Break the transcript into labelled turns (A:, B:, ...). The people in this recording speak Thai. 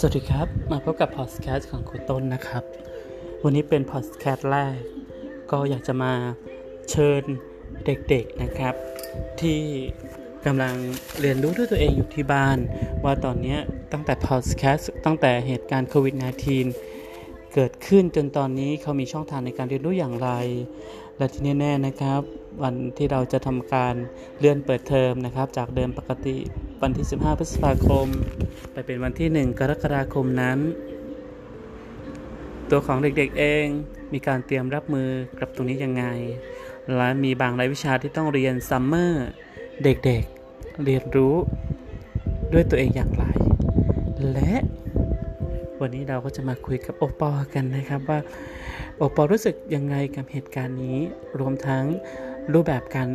A: สวัสดีครับ มาพบกับพอดแคสต์ของครูต้นนะครับ วันนี้เป็นพอดแคสต์แรก ก็อยากจะมาเชิญเด็กๆนะครับ ที่กำลังเรียนรู้ด้วยตัวเองอยู่ที่บ้าน ว่าตอนนี้ตั้งแต่พอดแคสต์ตั้งแต่เหตุการณ์โควิด -19 เกิดขึ้นจนตอนนี้เขามีช่องทางในการเรียนรู้อย่างไร และที่แน่ๆนะครับ วันที่เราจะทำการเลื่อนเปิดเทอมนะครับ จากเดิมปกติ วันที่ 15 พฤษภาคม ไปเป็นวันที่ 1 กรกฎาคมนั้น ตัวของเด็กๆเองมีการเตรียมรับมือกับตรงนี้ยังไง และมีบางรายวิชาที่ต้องเรียนซัมเมอร์เด็กๆเรียนรู้ด้วยตัวเองอย่างไร และวันนี้เราก็จะมาคุยกับโอปอกันนะครับว่าโอปอรู้สึกยังไงกับเหตุการณ์นี้ รวมทั้งรูปแบบการ